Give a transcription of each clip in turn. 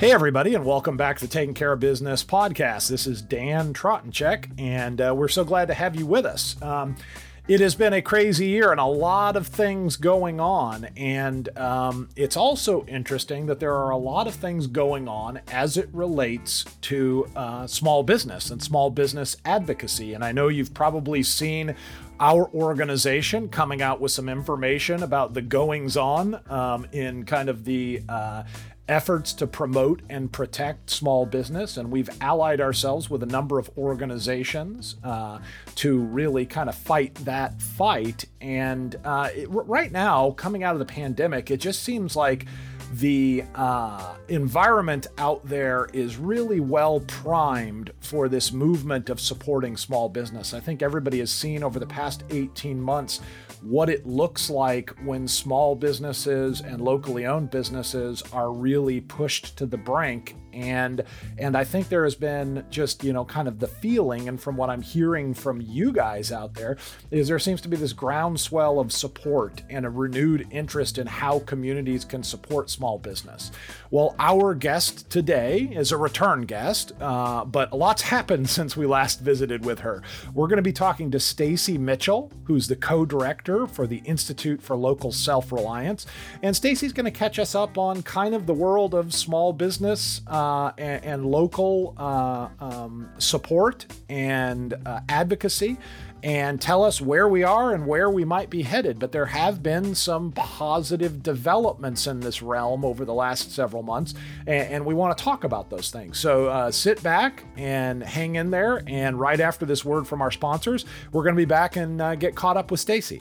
Hey, everybody, and welcome back to the Taking Care of Business podcast. This is Dan Tratensek, and uh, we're so glad to have you with us. Um, it has been a crazy year and a lot of things going on. And um, it's also interesting that there are a lot of things going on as it relates to uh, small business and small business advocacy. And I know you've probably seen our organization coming out with some information about the goings on um, in kind of the uh, efforts to promote and protect small business, and we've allied ourselves with a number of organizations uh, to really kind of fight that fight. And uh, it, right now, coming out of the pandemic, it just seems like the uh, environment out there is really well primed for this movement of supporting small business. I think everybody has seen over the past 18 months what it looks like when small businesses and locally owned businesses are really pushed to the brink and and I think there has been just you know kind of the feeling and from what I'm hearing from you guys out there is there seems to be this groundswell of support and a renewed interest in how communities can support small business. Well, our guest today is a return guest, uh, but a lot's happened since we last visited with her. We're going to be talking to Stacy Mitchell, who's the co-director for the Institute for Local Self-Reliance, and Stacy's going to catch us up on kind of the world of small business. Uh, uh, and, and, local uh, um, support and uh, advocacy and tell us where we are and where we might be headed. But there have been some positive developments in this realm over the last several months, and, and we want to talk about those things. So uh, sit back and hang in there. And right after this word from our sponsors, we're going to be back and uh, get caught up with Stacy.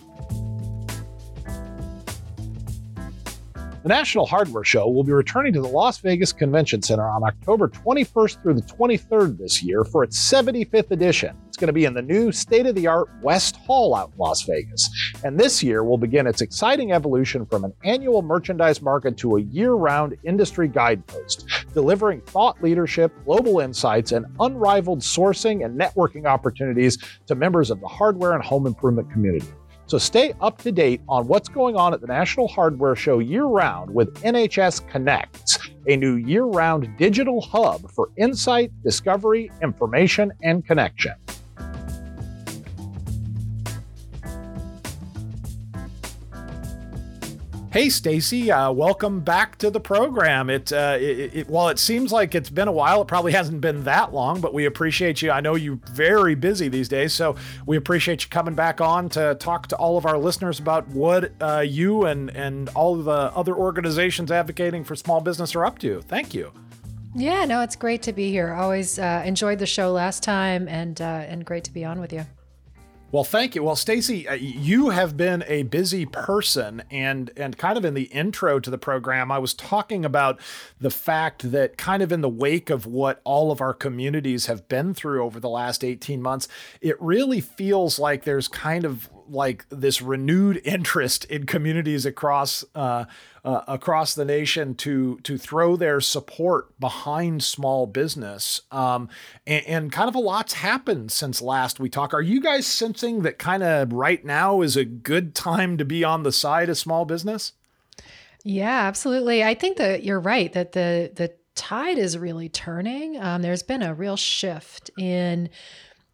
The National Hardware Show will be returning to the Las Vegas Convention Center on October 21st through the 23rd this year for its 75th edition. It's going to be in the new state of the art West Hall out in Las Vegas. And this year will begin its exciting evolution from an annual merchandise market to a year round industry guidepost, delivering thought leadership, global insights, and unrivaled sourcing and networking opportunities to members of the hardware and home improvement community. So stay up to date on what's going on at the National Hardware Show year round with NHS Connects, a new year round digital hub for insight, discovery, information, and connection. Hey, Stacy, uh, welcome back to the program. It, uh, it, it, while it seems like it's been a while, it probably hasn't been that long, but we appreciate you. I know you're very busy these days, so we appreciate you coming back on to talk to all of our listeners about what uh, you and and all of the other organizations advocating for small business are up to. Thank you. Yeah, no, it's great to be here. Always uh, enjoyed the show last time, and uh, and great to be on with you. Well, thank you. Well, Stacy, uh, you have been a busy person, and and kind of in the intro to the program, I was talking about the fact that kind of in the wake of what all of our communities have been through over the last 18 months, it really feels like there's kind of like this renewed interest in communities across uh, uh, across the nation to to throw their support behind small business. Um, and, and, kind of a lot's happened since last we talked. Are you guys sensing that kind of right now is a good time to be on the side of small business? Yeah, absolutely. I think that you're right that the the tide is really turning. Um, there's been a real shift in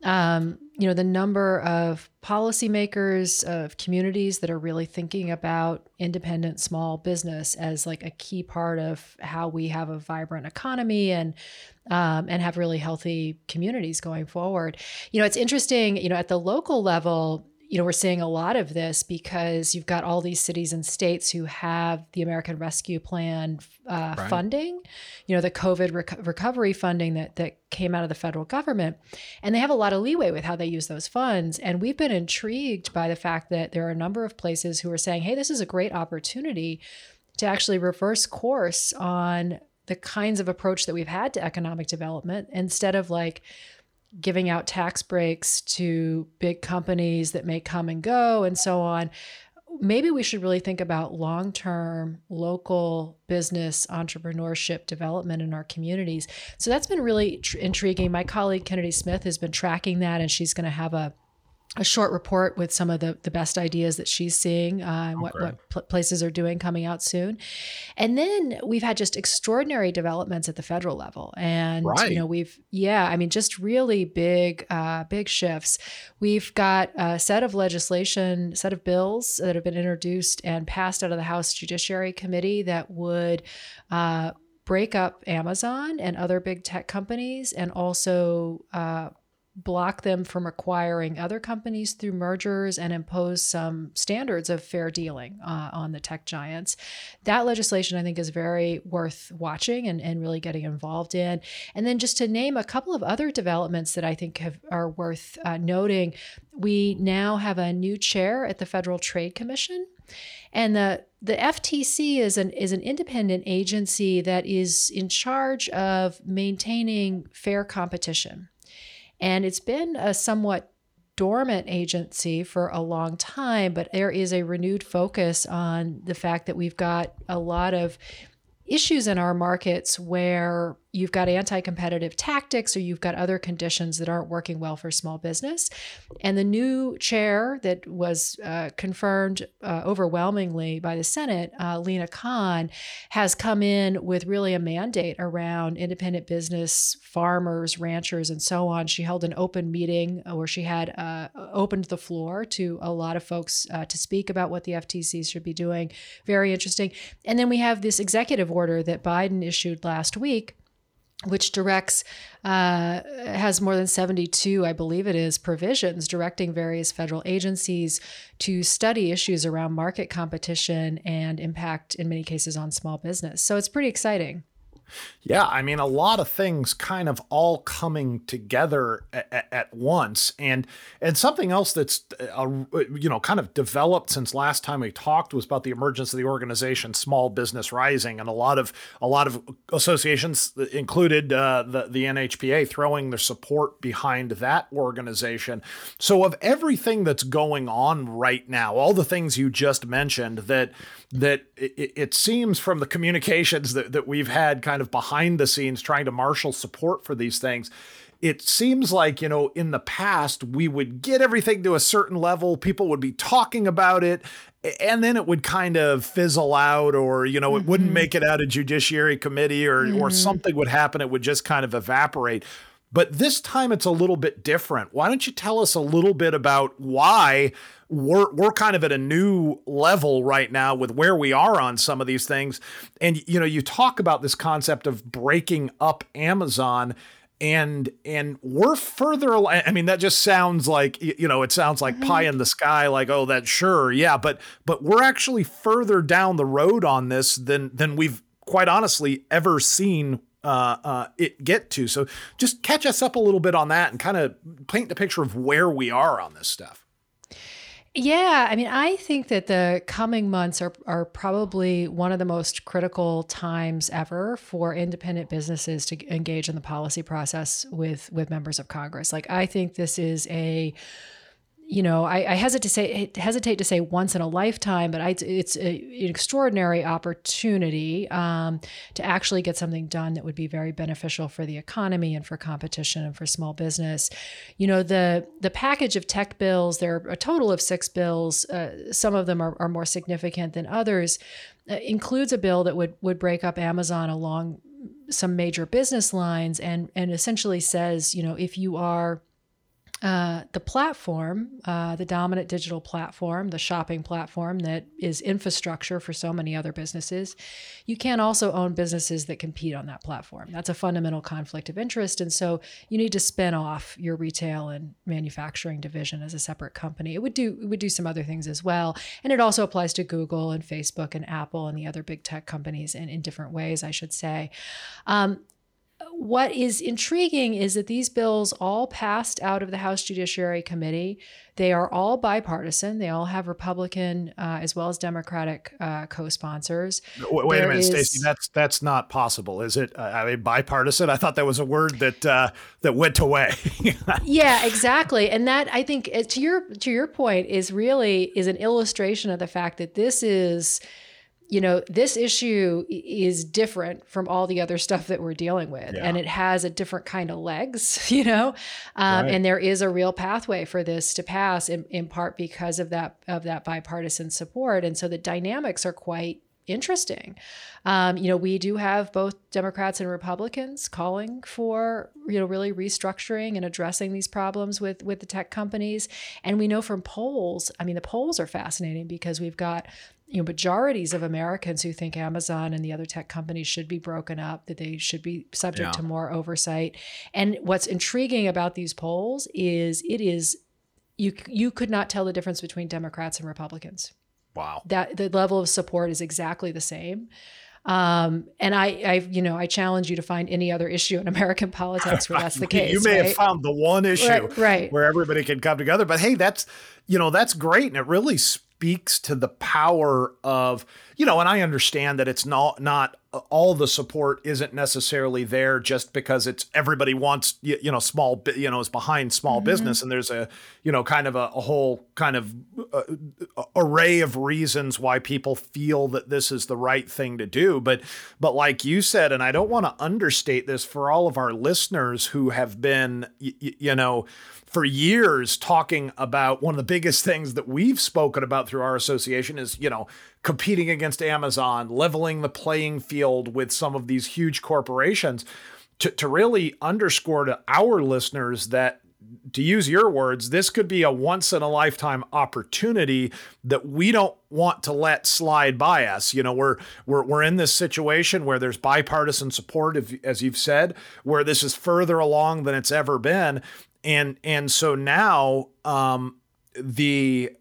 um, you know, the number of policymakers of communities that are really thinking about independent small business as like a key part of how we have a vibrant economy and um, and have really healthy communities going forward. You know, it's interesting. You know, at the local level, you know, we're seeing a lot of this because you've got all these cities and states who have the American Rescue Plan uh, right. funding, you know, the COVID rec- recovery funding that that came out of the federal government, and they have a lot of leeway with how they use those funds. And we've been intrigued by the fact that there are a number of places who are saying, "Hey, this is a great opportunity to actually reverse course on the kinds of approach that we've had to economic development instead of like." Giving out tax breaks to big companies that may come and go and so on. Maybe we should really think about long term local business entrepreneurship development in our communities. So that's been really tr- intriguing. My colleague Kennedy Smith has been tracking that, and she's going to have a a short report with some of the, the best ideas that she's seeing uh, and what, what pl- places are doing coming out soon. And then we've had just extraordinary developments at the federal level. And, right. you know, we've, yeah, I mean, just really big, uh, big shifts. We've got a set of legislation, set of bills that have been introduced and passed out of the House Judiciary Committee that would uh, break up Amazon and other big tech companies and also uh, block them from acquiring other companies through mergers and impose some standards of fair dealing uh, on the tech giants. That legislation, I think, is very worth watching and, and really getting involved in. And then just to name a couple of other developments that I think have, are worth uh, noting, we now have a new chair at the Federal Trade Commission. And the the FTC is an is an independent agency that is in charge of maintaining fair competition. And it's been a somewhat dormant agency for a long time, but there is a renewed focus on the fact that we've got a lot of issues in our markets where you've got anti competitive tactics or you've got other conditions that aren't working well for small business. And the new chair that was uh, confirmed uh, overwhelmingly by the Senate, uh, Lina Khan, has come in with really a mandate around independent business, farmers, ranchers, and so on. She held an open meeting where she had uh, opened the floor to a lot of folks uh, to speak about what the FTC should be doing. Very interesting. And then we have this executive order that Biden issued last week which directs uh, has more than 72 i believe it is provisions directing various federal agencies to study issues around market competition and impact in many cases on small business. So it's pretty exciting yeah, I mean, a lot of things kind of all coming together at, at once, and and something else that's uh, you know kind of developed since last time we talked was about the emergence of the organization Small Business Rising, and a lot of a lot of associations included uh, the the NHPA throwing their support behind that organization. So of everything that's going on right now, all the things you just mentioned that that it, it seems from the communications that, that we've had kind of behind the scenes trying to marshal support for these things it seems like you know in the past we would get everything to a certain level people would be talking about it and then it would kind of fizzle out or you know mm-hmm. it wouldn't mm-hmm. make it out of judiciary committee or mm-hmm. or something would happen it would just kind of evaporate but this time it's a little bit different. Why don't you tell us a little bit about why we're we're kind of at a new level right now with where we are on some of these things. And you know, you talk about this concept of breaking up Amazon and and we're further i mean that just sounds like you know it sounds like mm-hmm. pie in the sky like oh that's sure yeah but but we're actually further down the road on this than than we've quite honestly ever seen uh, uh, it get to. So just catch us up a little bit on that and kind of paint the picture of where we are on this stuff. Yeah, I mean, I think that the coming months are, are probably one of the most critical times ever for independent businesses to engage in the policy process with with members of Congress. Like, I think this is a you know, I, I, hesitate to say hesitate to say once in a lifetime, but I, it's a, an extraordinary opportunity um, to actually get something done that would be very beneficial for the economy and for competition and for small business. You know, the the package of tech bills. There are a total of six bills. Uh, some of them are, are, more significant than others. Uh, includes a bill that would would break up Amazon along some major business lines and and essentially says, you know, if you are uh, the platform, uh, the dominant digital platform, the shopping platform that is infrastructure for so many other businesses, you can also own businesses that compete on that platform. That's a fundamental conflict of interest. And so you need to spin off your retail and manufacturing division as a separate company. It would do it would do some other things as well. And it also applies to Google and Facebook and Apple and the other big tech companies in, different ways, I should say. Um, what is intriguing is that these bills all passed out of the House Judiciary Committee. They are all bipartisan. They all have Republican uh, as well as Democratic uh, co-sponsors. Wait, wait a minute, is... Stacy. That's that's not possible, is it? Uh, I mean, bipartisan. I thought that was a word that uh, that went away. yeah, exactly. And that I think uh, to your to your point is really is an illustration of the fact that this is you know, this issue is different from all the other stuff that we're dealing with, yeah. and it has a different kind of legs, you know, um, right. and there is a real pathway for this to pass, in, in part because of that of that bipartisan support, and so the dynamics are quite interesting. Um, you know, we do have both Democrats and Republicans calling for you know really restructuring and addressing these problems with with the tech companies, and we know from polls. I mean, the polls are fascinating because we've got you know majorities of Americans who think Amazon and the other tech companies should be broken up, that they should be subject yeah. to more oversight. And what's intriguing about these polls is it is you you could not tell the difference between Democrats and Republicans. Wow. That the level of support is exactly the same. Um, and I, I, you know, I challenge you to find any other issue in American politics where that's the case. you may right? have found the one issue right, right. where everybody can come together. But hey, that's, you know, that's great. And it really speaks to the power of you know and i understand that it's not not all the support isn't necessarily there just because it's everybody wants you, you know small you know is behind small mm-hmm. business and there's a you know kind of a, a whole kind of uh, array of reasons why people feel that this is the right thing to do but but like you said and i don't want to understate this for all of our listeners who have been you know for years talking about one of the biggest things that we've spoken about through our association is, you know, competing against Amazon, leveling the playing field with some of these huge corporations to, to really underscore to our listeners that to use your words, this could be a once in a lifetime opportunity that we don't want to let slide by us. You know, we're we're we're in this situation where there's bipartisan support, as you've said, where this is further along than it's ever been, and and so now um, the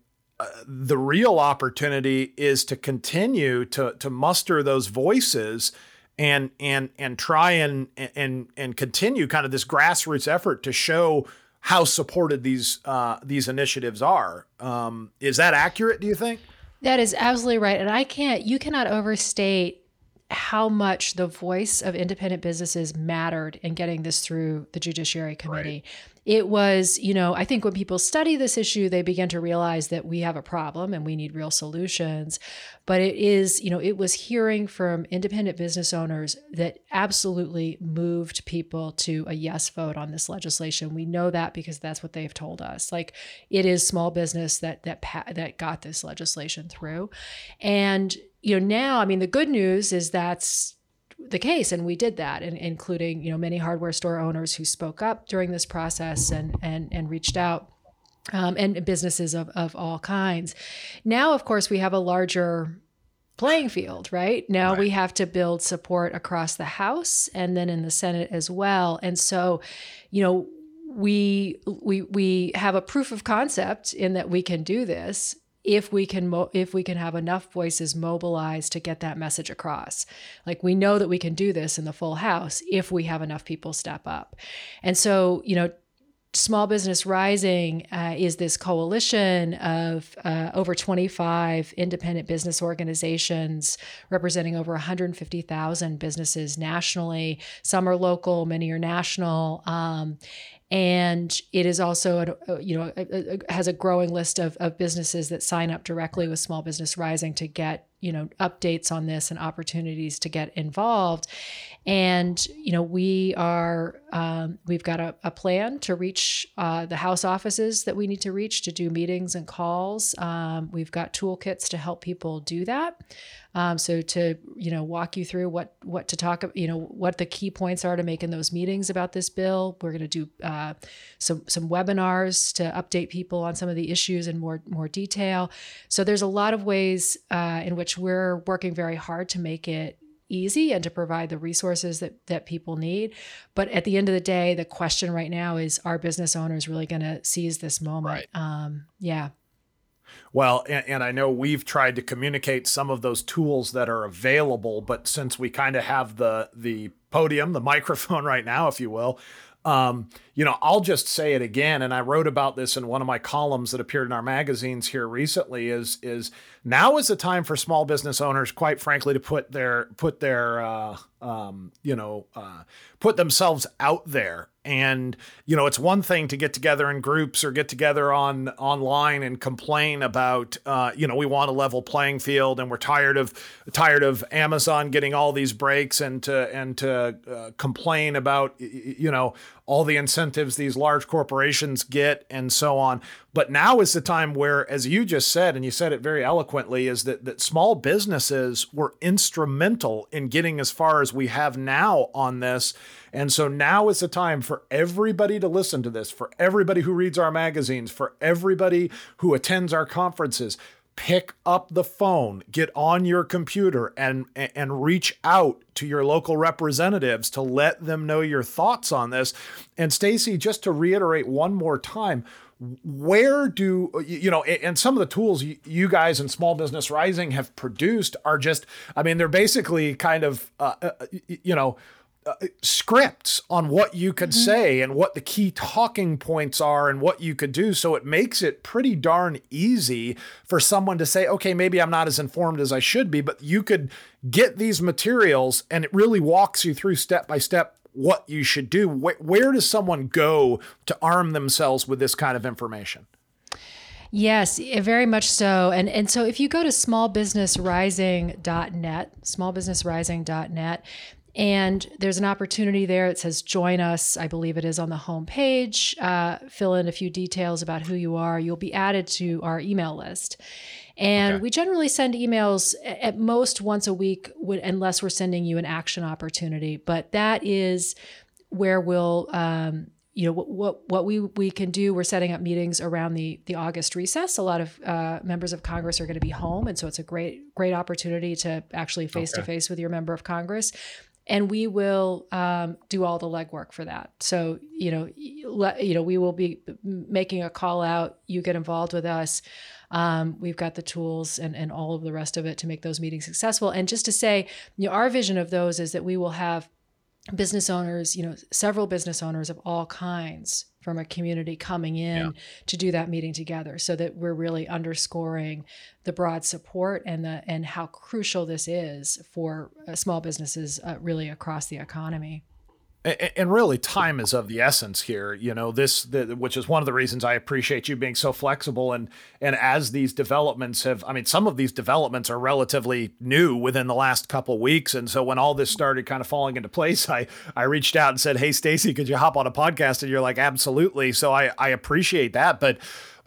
uh, the real opportunity is to continue to to muster those voices and and and try and and and continue kind of this grassroots effort to show how supported these uh, these initiatives are. Um, is that accurate? Do you think? That is absolutely right, and I can't. You cannot overstate how much the voice of independent businesses mattered in getting this through the Judiciary Committee. Right it was, you know, I think when people study this issue, they begin to realize that we have a problem and we need real solutions. But it is, you know, it was hearing from independent business owners that absolutely moved people to a yes vote on this legislation. We know that because that's what they've told us. Like it is small business that that that got this legislation through. And you know, now, I mean, the good news is that's the case and we did that and including you know many hardware store owners who spoke up during this process and and and reached out um, and businesses of, of all kinds. Now of course we have a larger playing field right? Now right. we have to build support across the house and then in the senate as well. And so you know we we we have a proof of concept in that we can do this if we can mo- if we can have enough voices mobilized to get that message across like we know that we can do this in the full house if we have enough people step up and so you know Small Business Rising uh, is this coalition of uh, over 25 independent business organizations representing over 150,000 businesses nationally. Some are local, many are national. Um, and it is also a, uh, you know a, a, has a growing list of, of businesses that sign up directly with small business rising to get you know updates on this and opportunities to get involved and you know we are um, we've got a, a plan to reach uh, the house offices that we need to reach to do meetings and calls um, we've got toolkits to help people do that um, so to you know walk you through what what to talk you know what the key points are to make in those meetings about this bill. We're going to do uh, some some webinars to update people on some of the issues in more more detail. So there's a lot of ways uh, in which we're working very hard to make it easy and to provide the resources that that people need. But at the end of the day the question right now is are business owners really going to seize this moment? Right. um, yeah. Well, and, and, I know we've tried to communicate some of those tools that are available, but since we kind of have the the podium, the microphone right now, if you will, um, you know, I'll just say it again, and I wrote about this in one of my columns that appeared in our magazines here recently. Is is now is the time for small business owners, quite frankly, to put their put their uh, um, you know, uh, put themselves out there and you know it's one thing to get together in groups or get together on online and complain about uh, you know we want a level playing field and we're tired of tired of Amazon getting all these breaks and to and to uh, complain about you know all the incentives these large corporations get and so on but now is the time where as you just said and you said it very eloquently is that that small businesses were instrumental in getting as far as we have now on this and so now is the time for everybody to listen to this, for everybody who reads our magazines, for everybody who attends our conferences. Pick up the phone, get on your computer and and reach out to your local representatives to let them know your thoughts on this. And Stacy, just to reiterate one more time, where do you know and some of the tools you guys in small business rising have produced are just i mean they're basically kind of uh, uh you know uh, scripts on what you could mm-hmm. say and what the key talking points are and what you could do. So it makes it pretty darn easy for someone to say, okay, maybe I'm not as informed as I should be, but you could get these materials and it really walks you through step by step what you should do. Where, where does someone go to arm themselves with this kind of information? Yes, eh, very much so. And and so if you go to smallbusinessrising.net, smallbusinessrising.net, and there's an opportunity there. It says join us. I believe it is on the home page. Uh, fill in a few details about who you are. You'll be added to our email list. And okay. we generally send emails at most once a week, unless we're sending you an action opportunity. But that is where we'll um, you know what, what what we we can do we're setting up meetings around the the august recess a lot of uh, members of congress are going to be home and so it's a great great opportunity to actually face to face with your member of congress and we will um, do all the legwork for that. So you know, you know, we will be making a call out. You get involved with us. Um, we've got the tools and, and all of the rest of it to make those meetings successful. And just to say, you know, our vision of those is that we will have business owners, you know, several business owners of all kinds from a community coming in yeah. to do that meeting together so that we're really underscoring the broad support and the and how crucial this is for uh, small businesses uh, really across the economy and really time is of the essence here you know this the, which is one of the reasons i appreciate you being so flexible and and as these developments have i mean some of these developments are relatively new within the last couple weeks. And so when all this started kind of falling into place i i reached out and said hey stacy could you hop on a podcast? And you're like absolutely. So i i appreciate that. But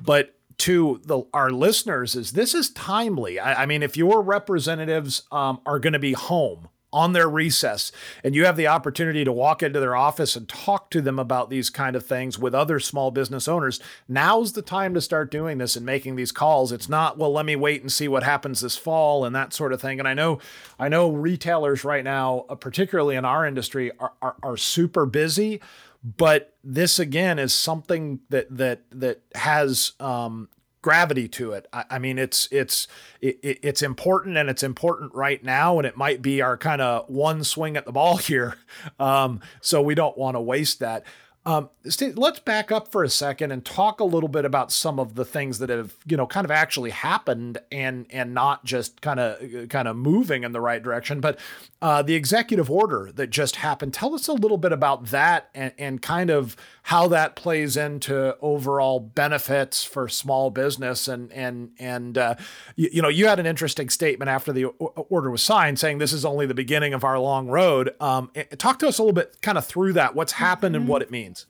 but to the our listeners is this is timely. I, I mean, if your representatives um, are going to be home on their recess and you have the opportunity to walk into their office and talk to them about these kind of things with other small business owners. Now's the time to start doing this and making these calls. It's not well let me wait and see what happens this fall and that sort of thing. And i know i know retailers right now uh, particularly in our industry are, are, are super busy but this again is something that that that has um, gravity to it. I, I mean, it's it's it, it's important and it's important right now, and it might be our kind of one swing at the ball here. Um, so we don't want to waste that. Um, let's back up for a second and talk a little bit about some of the things that have, you know, kind of actually happened and and not just kind of kind of moving in the right direction. But uh, the executive order that just happened, tell us a little bit about that and, and kind of how that plays into overall benefits for small business. And and and uh, you, you, know, you had an interesting statement after the order was signed, saying this is only the beginning of our long road. Um, talk to us a little bit, kind of through that, what's happened mm-hmm. and what it means.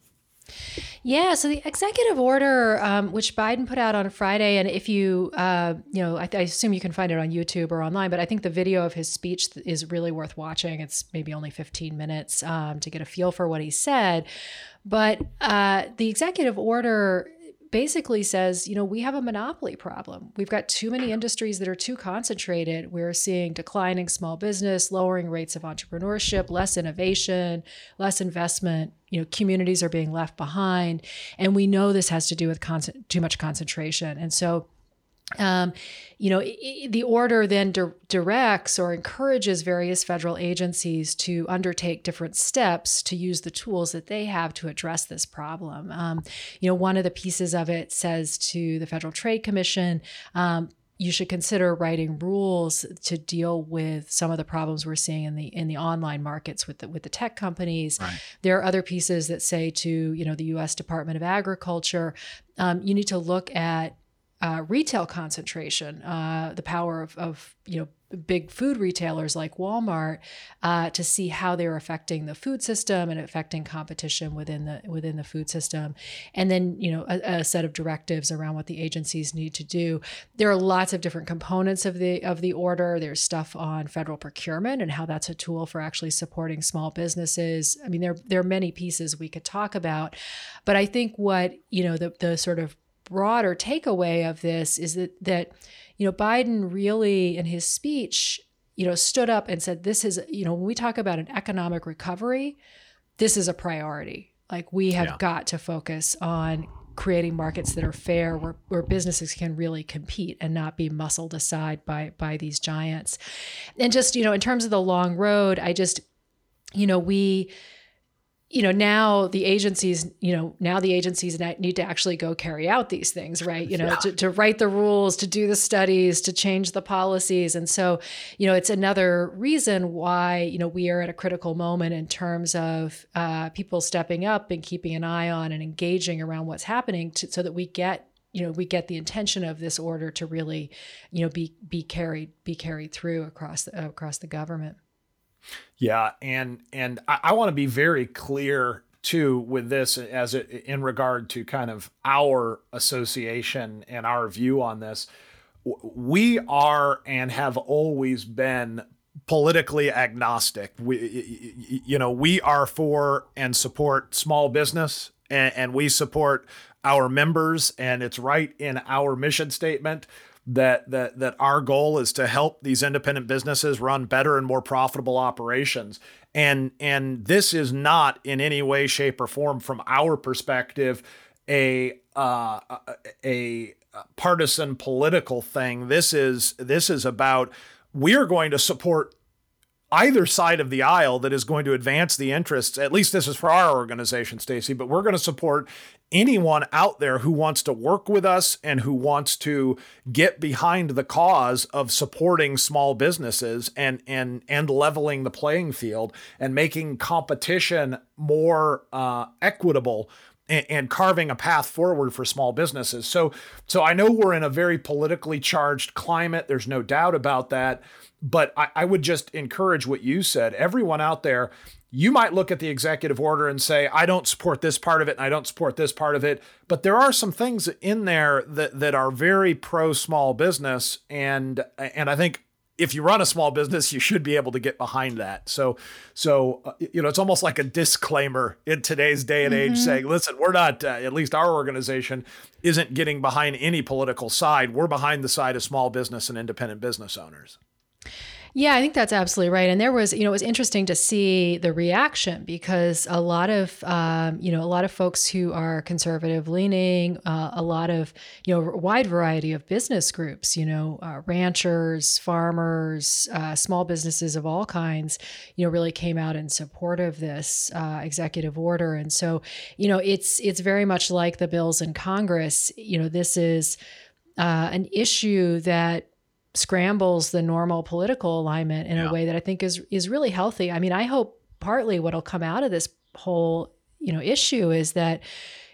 Yeah, so the executive order, um, which Biden put out on Friday, and if you, uh, you know, I, I, assume you can find it on YouTube or online, but I think the video of his speech is really worth watching. It's maybe only 15 minutes um, to get a feel for what he said. But uh, the executive order basically says, you know, we have a monopoly problem. We've got too many industries that are too concentrated. We're seeing declining small business, lowering rates of entrepreneurship, less innovation, less investment. You know, communities are being left behind, and we know this has to do with con- too much concentration. And so um, you know, the order then di- directs or encourages various federal agencies to undertake different steps to use the tools that they have to address this problem. Um, you know, one of the pieces of it says to the Federal Trade Commission, um, you should consider writing rules to deal with some of the problems we're seeing in the in the online markets with the with the tech companies. Right. There are other pieces that say to you know the U.S. Department of Agriculture, um, you need to look at uh, retail concentration, uh, the power of, of you know big food retailers like Walmart uh, to see how they're affecting the food system and affecting competition within the within the food system, and then you know a, a, set of directives around what the agencies need to do. There are lots of different components of the of the order. There's stuff on federal procurement and how that's a tool for actually supporting small businesses. I mean, there there are many pieces we could talk about, but I think what you know the the sort of broader takeaway of this is that that you know, Biden really in his speech, you know, stood up and said, this is, you know, when we talk about an economic recovery, this is a priority. Like we have yeah. got to focus on creating markets that are fair where, where businesses can really compete and not be muscled aside by by these giants. And just, you know, in terms of the long road, I just, you know, we you know now the agencies you know now the agencies need to actually go carry out these things right? You know yeah. to, to write the rules to do the studies to change the policies. And so you know it's another reason why you know we are at a critical moment in terms of uh, people stepping up and keeping an eye on and engaging around what's happening to, so that we get you know we get the intention of this order to really you know be be carried be carried through across the, across the government yeah, and and I, I want to be very clear too with this as it in regard to kind of our association and our view on this. We are and have always been politically agnostic. We, you know, we are for and support small business, and, and we support our members, and it's right in our mission statement that that that our goal is to help these independent businesses run better and more profitable operations. And and this is not in any way shape or form from our perspective a uh, a partisan political thing. This is this is about we're going to support either side of the aisle that is going to advance the interests at least this is for our organization Stacy but we're going to support anyone out there who wants to work with us and who wants to get behind the cause of supporting small businesses and and and leveling the playing field and making competition more uh, equitable and, carving a path forward for small businesses. So so I know we're in a very politically charged climate. There's no doubt about that. But I, I would just encourage what you said. Everyone out there you might look at the executive order and say, I don't support this part of it and I don't support this part of it. But there are some things in there that, that are very pro small business. And, and I think if you run a small business, you should be able to get behind that. So, so uh, you know, it's almost like a disclaimer in today's day and age, mm-hmm. saying, "Listen, we're not. Uh, at least our organization isn't getting behind any political side. We're behind the side of small business and independent business owners." Yeah, I think that's absolutely right. And there was, you know, it was interesting to see the reaction because a lot of, um, you know, a lot of folks who are conservative leaning, uh, a lot of, you know, wide variety of business groups, you know, uh, ranchers, farmers, uh, small businesses of all kinds, you know, really came out in support of this uh, executive order. And so, you know, it's it's very much like the bills in Congress. You know, this is uh, an issue that scrambles the normal political alignment in yeah. a way that I think is is really healthy. I mean, I hope partly what'll come out of this whole you know issue is that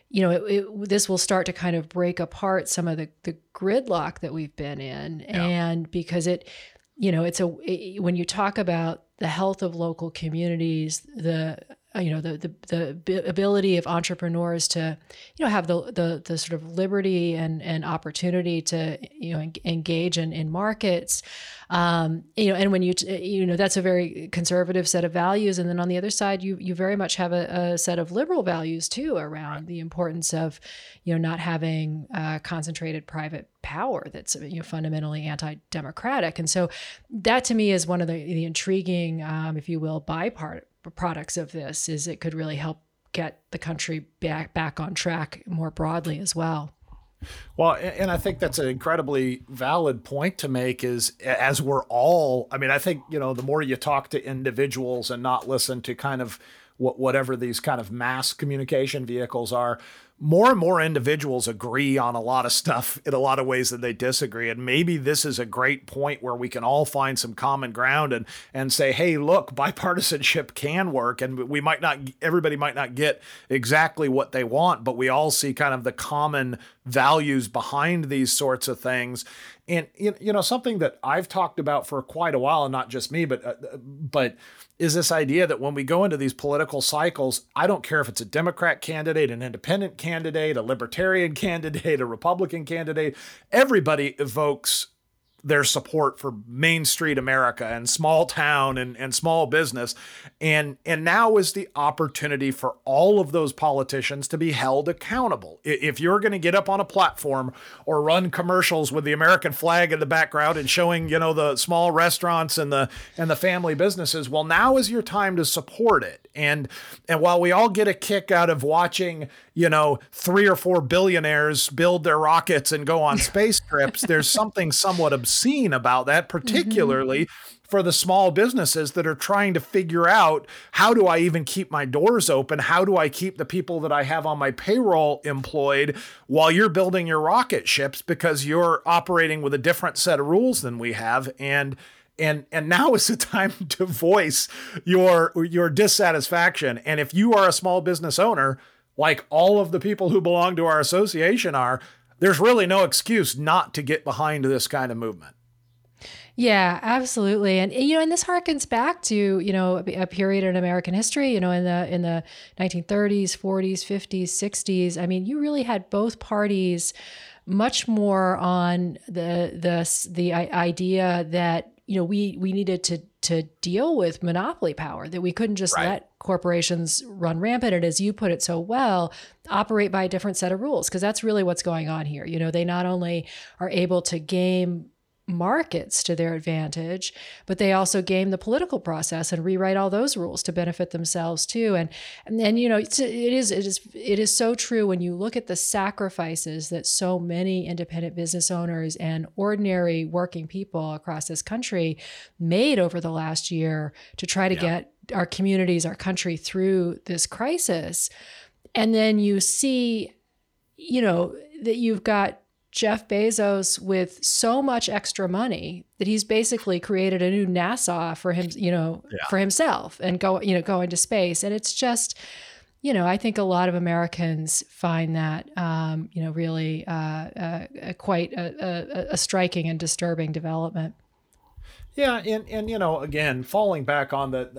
you know it, it, this will start to kind of break apart some of the the gridlock that we've been in, yeah. and because it you know it's a it, when you talk about the health of local communities, the you know the, the the ability of entrepreneurs to you know have the the, the sort of liberty and and opportunity to you know engage in, in markets. Um, you know and when you you know that's a very conservative set of values. And then on the other side you you very much have a, a set of liberal values too around right. the importance of you know not having uh, concentrated private power that's you know fundamentally anti-democratic. And so that to me is one of the, the intriguing um, if you will bipart products of this is it could really help get the country back back on track more broadly as well. Well, and I think that's an incredibly valid point to make is as we're all, I mean, I think, you know, the more you talk to individuals and not listen to kind of whatever these kind of mass communication vehicles are, more and more individuals agree on a lot of stuff in a lot of ways that they disagree. And maybe this is a great point where we can all find some common ground and and say hey look bipartisanship can work and we might not everybody might not get exactly what they want but we all see kind of the common values behind these sorts of things and you know something that I've talked about for quite a while and not just me but uh, but is this idea that when we go into these political cycles, I don't care if it's a Democrat candidate, an independent candidate, a libertarian candidate, a Republican candidate, everybody evokes their support for Main Street America and small town and, and small business. And, and now is the opportunity for all of those politicians to be held accountable. If you're going to get up on a platform or run commercials with the American flag in the background and showing, you know, the small restaurants and the and the family businesses, well, now is your time to support it. And and while we all get a kick out of watching, you know, three or four billionaires build their rockets and go on space trips, there's something somewhat obscene about that, particularly mm-hmm. for the small businesses that are trying to figure out how do I even keep my doors open? How do I keep the people that I have on my payroll employed while you're building your rocket ships because you're operating with a different set of rules than we have and and and now is the time to voice your your dissatisfaction and if you are a small business owner like all of the people who belong to our association are there's really no excuse not to get behind this kind of movement yeah, absolutely. And you know, and this harkens back to, you know, a period in American history, you know, in the in the 1930s, 40s, 50s, 60s. I mean, you really had both parties much more on the the the idea that you know we we needed to to deal with monopoly power that we couldn't just right. let corporations run rampant and as you put it so well operate by a different set of rules because that's really what's going on here you know they not only are able to game markets to their advantage, but they also game the political process and rewrite all those rules to benefit themselves too. And and then you know it's, it is it is it is so true when you look at the sacrifices that so many independent business owners and ordinary working people across this country made over the last year to try to yeah. get our communities, our country through this crisis. And then you see, you know, that you've got Jeff Bezos with so much extra money that he's basically created a new NASA for him, you know, yeah. for himself and go, you know, going to space. And it's just, you know, I think a lot of Americans find that, um, you know, really uh, uh, quite a, a, a striking and disturbing development. Yeah, and and you know, again, falling back on the,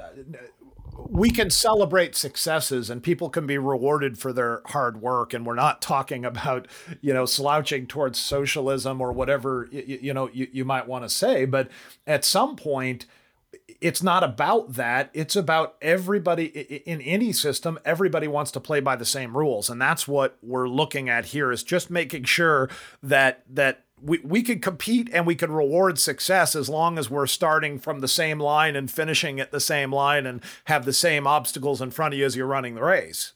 we can celebrate successes and people can be rewarded for their hard work. And we're not talking about you know slouching towards socialism or whatever you, you know you, you might want to say. But at some point it's not about that. It's about everybody in any system everybody wants to play by the same rules. And that's what we're looking at here is just making sure that that we, we could compete and we could reward success as long as we're starting from the same line and finishing at the same line and have the same obstacles in front of you as you're running the race.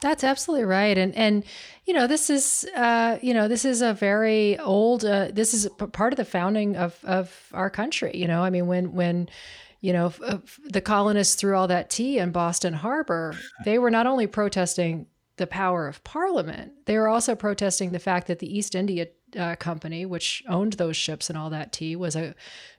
That's absolutely right, and and you know this is uh, you know this is a very old. Uh, this is part of the founding of of our country. You know, I mean when when you know the colonists threw all that tea in Boston Harbor, they were not only protesting the power of Parliament, they were also protesting the fact that the East India uh, company, which owned those ships and all that tea, was a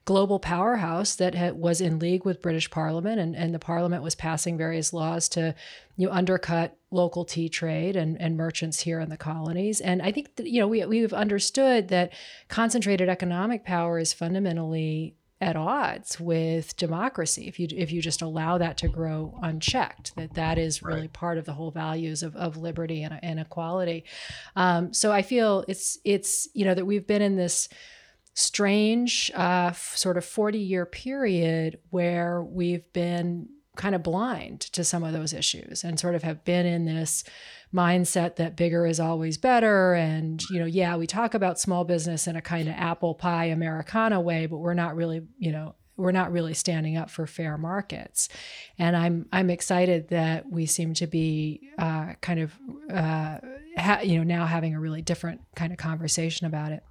global powerhouse that had, was in league with British Parliament, and, and the Parliament was passing various laws to you know, undercut local tea trade and, and merchants here in the colonies. And I think that, you know we we've understood that concentrated economic power is fundamentally at odds with democracy if you if you just allow that to grow unchecked that that is really right. part of the whole values of, of liberty and, and equality um, so i feel it's it's you know that we've been in this strange uh, sort of 40 year period where we've been kind of blind to some of those issues and sort of have been in this mindset that bigger is always better and you know yeah we talk about small business in a kind of apple pie americana way but we're not really you know we're not really standing up for fair markets and i'm i'm excited that we seem to be uh, kind of uh, ha- you know now having a really different kind of conversation about it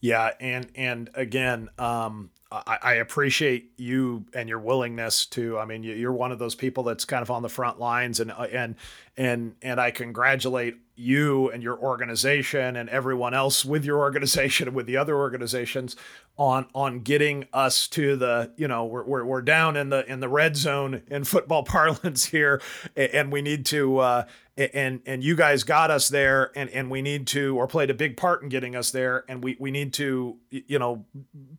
yeah, and and again, um, I, I, appreciate you and your willingness to. I mean, you're one of those people that's kind of on the front lines, and uh, and and and I congratulate you and your organization and everyone else with your organization and with the other organizations on on getting us to the you know we're, we're, we're down in the in the red zone in football parlance here and we need to uh, and and you guys got us there and and we need to or played a big part in getting us there and we we need to you know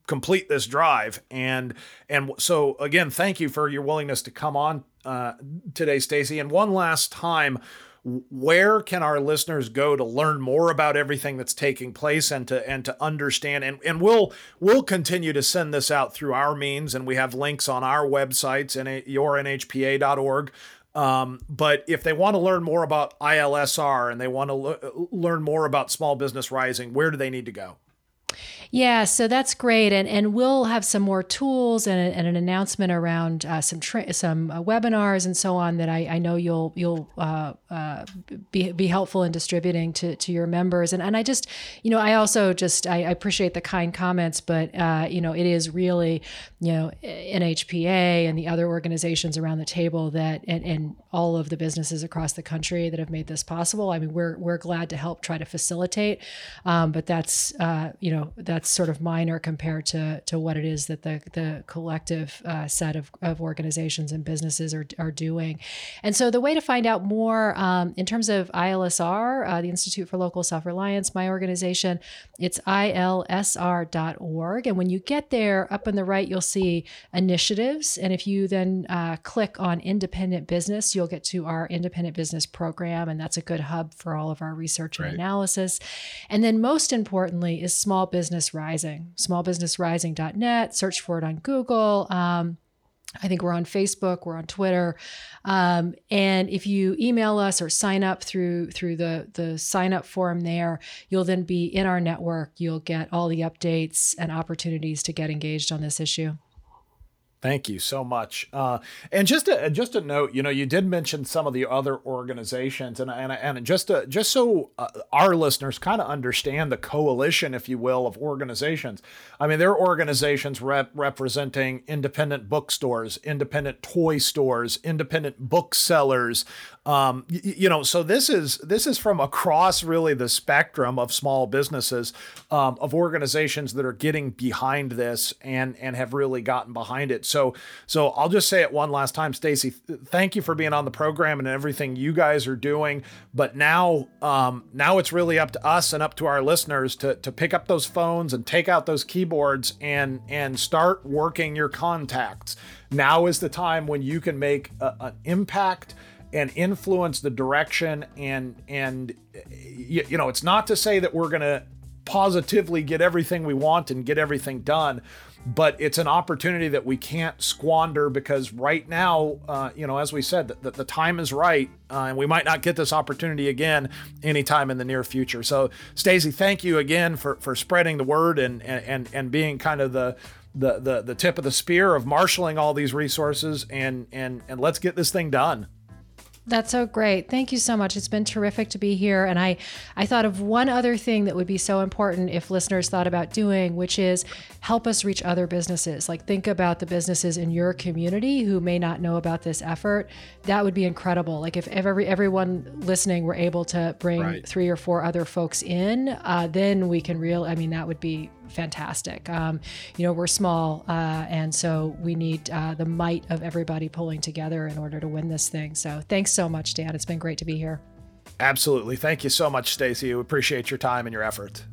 complete this drive. And and so again thank you for your willingness to come on uh, today Stacy. And one last time where can our listeners go to learn more about everything that's taking place and to and to understand? And, and we'll we'll continue to send this out through our means and we have links on our websites and yournhpa.org um, but if they want to learn more about ILSR and they want to le- learn more about small business rising where do they need to go yeah, so that's great, and and we'll have some more tools and, and an announcement around uh, some tra- some uh, webinars and so on that I, I know you'll you'll uh, uh, be be helpful in distributing to to your members. And and I just you know I also just I, I appreciate the kind comments, but uh, you know it is really you know NHPA and the other organizations around the table that and, and all of the businesses across the country that have made this possible. I mean we're we're glad to help try to facilitate, um, but that's uh, you know that that's sort of minor compared to to what it is that the the collective uh, set of, of organizations and businesses are, are doing. And so the way to find out more um, in terms of ILSR, uh, the Institute for Local Self Reliance, my organization, it's ilsr.org. And when you get there, up on the right, you'll see initiatives. And if you then uh, click on independent business, you'll get to our independent business program. And that's a good hub for all of our research and right. analysis. And then most importantly is small business Rising, smallbusinessrising.net. Search for it on Google. Um, I think we're on Facebook, we're on Twitter, um, and if you email us or sign up through through the the sign up form there, you'll then be in our network. You'll get all the updates and opportunities to get engaged on this issue. Thank you so much. Uh, and just a, just a note, you know, you did mention some of the other organizations, and and, and just to, just so uh, our listeners kind of understand the coalition, if you will, of organizations. I mean, there are organizations rep- representing independent bookstores, independent toy stores, independent booksellers, um, you, you, know, so this is this is from across really the spectrum of small businesses, um, of organizations that are getting behind this and and have really gotten behind it. So so I'll just say it one last time, Stacy. Thank you for being on the program and everything you guys are doing. But now um, now it's really up to us and up to our listeners to to pick up those phones and take out those keyboards and and start working your contacts. Now is the time when you can make a, an impact and influence the direction and and you, you know it's not to say that we're going to positively get everything we want and get everything done but it's an opportunity that we can't squander because right now, uh, you know, as we said, the, the time is right, uh, and we might not get this opportunity again anytime in the near future. So, Stacy, thank you again for for spreading the word and and and being kind of the the the the tip of the spear of marshaling all these resources and and and let's get this thing done. That's so great. Thank you so much. It's been terrific to be here. And I, I thought of one other thing that would be so important if listeners thought about doing, which is help us reach other businesses. Like think about the businesses in your community who may not know about this effort. That would be incredible. Like if every everyone listening were able to bring right. three or four other folks in, uh, then we can real. I mean, that would be fantastic. Um, you know, we're small, uh, and so we need uh, the might of everybody pulling together in order to win this thing. So thanks so much, Dan. It's been great to be here. Absolutely. Thank you so much, Stacy. We appreciate your time and your effort.